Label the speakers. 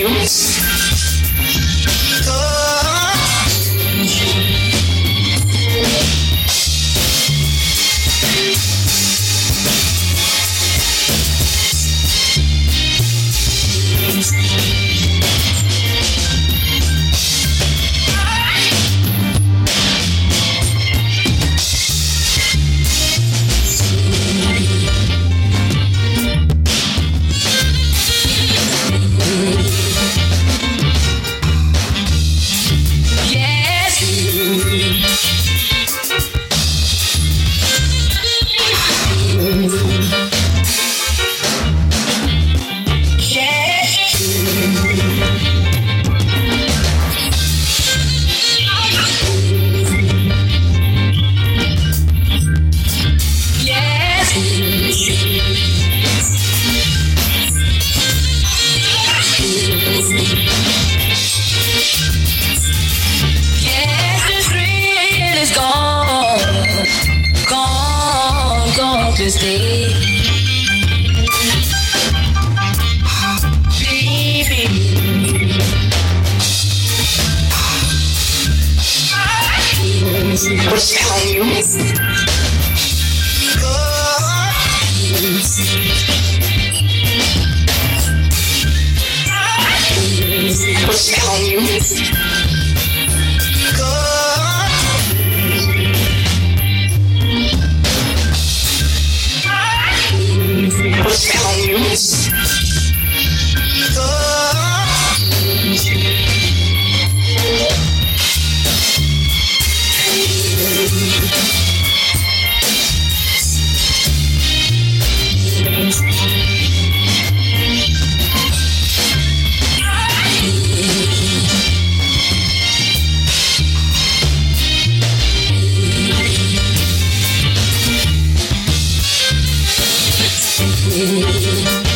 Speaker 1: filmes to stay. Telling you? What's telling you? What's telling you?